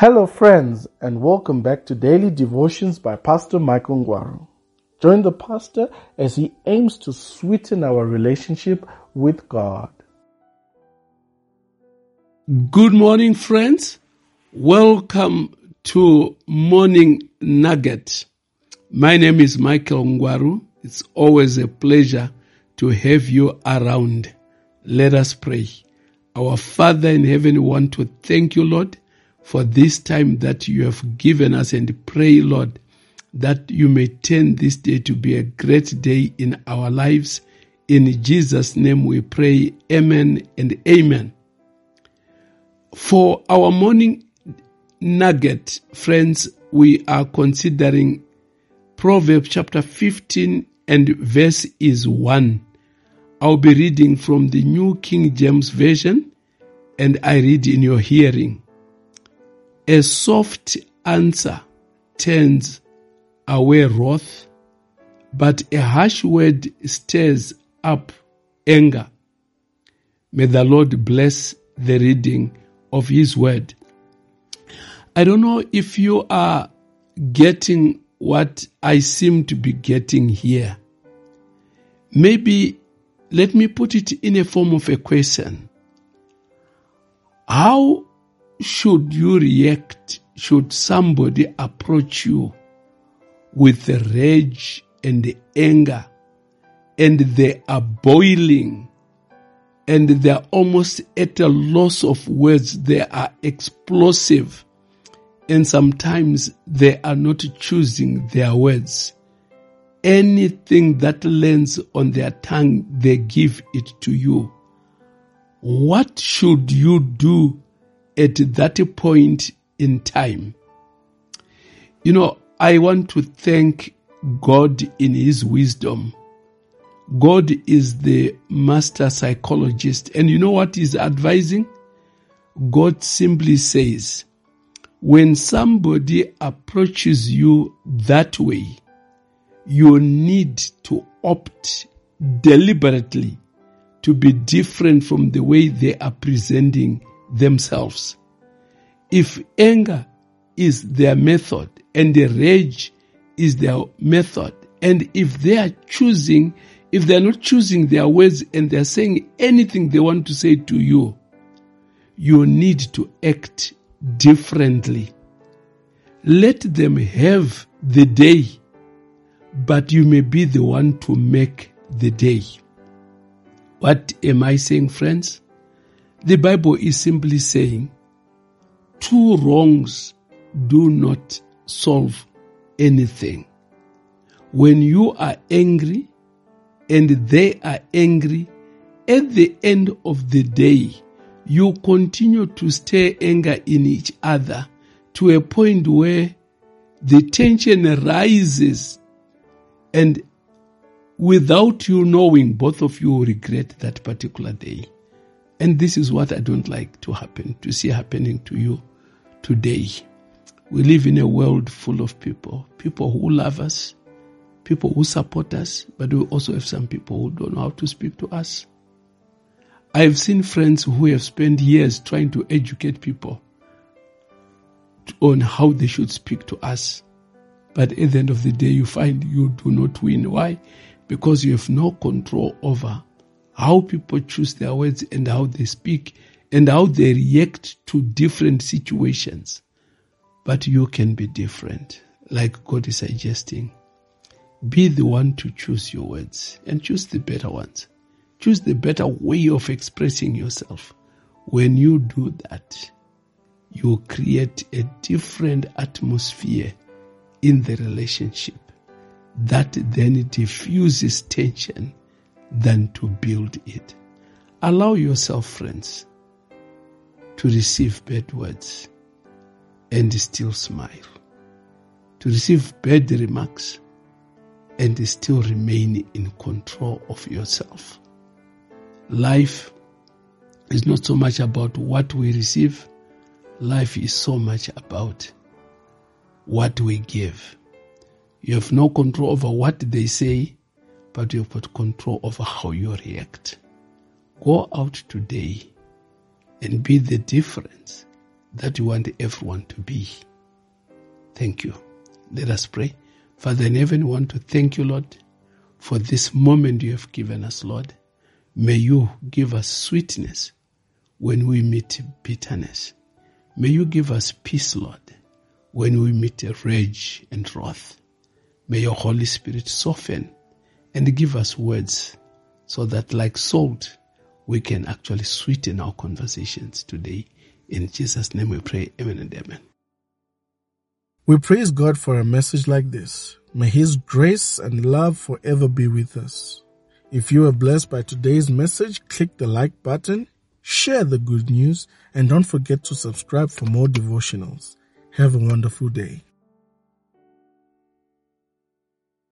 Hello, friends, and welcome back to Daily Devotions by Pastor Michael Ngwaru. Join the pastor as he aims to sweeten our relationship with God. Good morning, friends. Welcome to Morning Nugget. My name is Michael Ngwaru. It's always a pleasure to have you around. Let us pray. Our Father in heaven, we want to thank you, Lord, for this time that you have given us and pray, Lord, that you may turn this day to be a great day in our lives. In Jesus' name we pray. Amen and amen. For our morning nugget, friends, we are considering Proverbs chapter 15 and verse is 1. I'll be reading from the New King James Version and I read in your hearing. A soft answer turns away wrath, but a harsh word stirs up anger. May the Lord bless the reading of His word. I don't know if you are getting what I seem to be getting here. Maybe let me put it in a form of a question. How should you react should somebody approach you with the rage and the anger and they are boiling and they are almost at a loss of words. They are explosive and sometimes they are not choosing their words. Anything that lands on their tongue, they give it to you. What should you do at that point in time? You know, I want to thank God in His wisdom. God is the master psychologist. And you know what He's advising? God simply says, when somebody approaches you that way, you need to opt deliberately to be different from the way they are presenting themselves. If anger is their method and the rage is their method, and if they are choosing, if they are not choosing their words and they are saying anything they want to say to you, you need to act differently. Let them have the day, but you may be the one to make the day. What am I saying, friends? The Bible is simply saying two wrongs do not solve anything. When you are angry and they are angry, at the end of the day, you continue to stir anger in each other to a point where the tension rises and without you knowing, both of you regret that particular day. And this is what I don't like to happen, to see happening to you today. We live in a world full of people, people who love us, people who support us, but we also have some people who don't know how to speak to us. I've seen friends who have spent years trying to educate people on how they should speak to us. But at the end of the day, you find you do not win. Why? Because you have no control over how people choose their words and how they speak and how they react to different situations. But you can be different, like God is suggesting. Be the one to choose your words and choose the better ones. Choose the better way of expressing yourself. When you do that, you create a different atmosphere in the relationship that then diffuses tension than to build it. Allow yourself, friends, to receive bad words and still smile, to receive bad remarks and still remain in control of yourself. Life is not so much about what we receive, life is so much about what we give. You have no control over what they say, but you have got control over how you react. Go out today and be the difference that you want everyone to be. Thank you. Let us pray. Father in heaven, we want to thank you, Lord, for this moment you have given us, Lord. May you give us sweetness when we meet bitterness. May you give us peace, Lord, when we meet rage and wrath. May your Holy Spirit soften and give us words so that like salt, we can actually sweeten our conversations today. In Jesus' name we pray. Amen and amen. We praise God for a message like this. May His grace and love forever be with us. If you are blessed by today's message, click the like button, share the good news, and don't forget to subscribe for more devotionals. Have a wonderful day.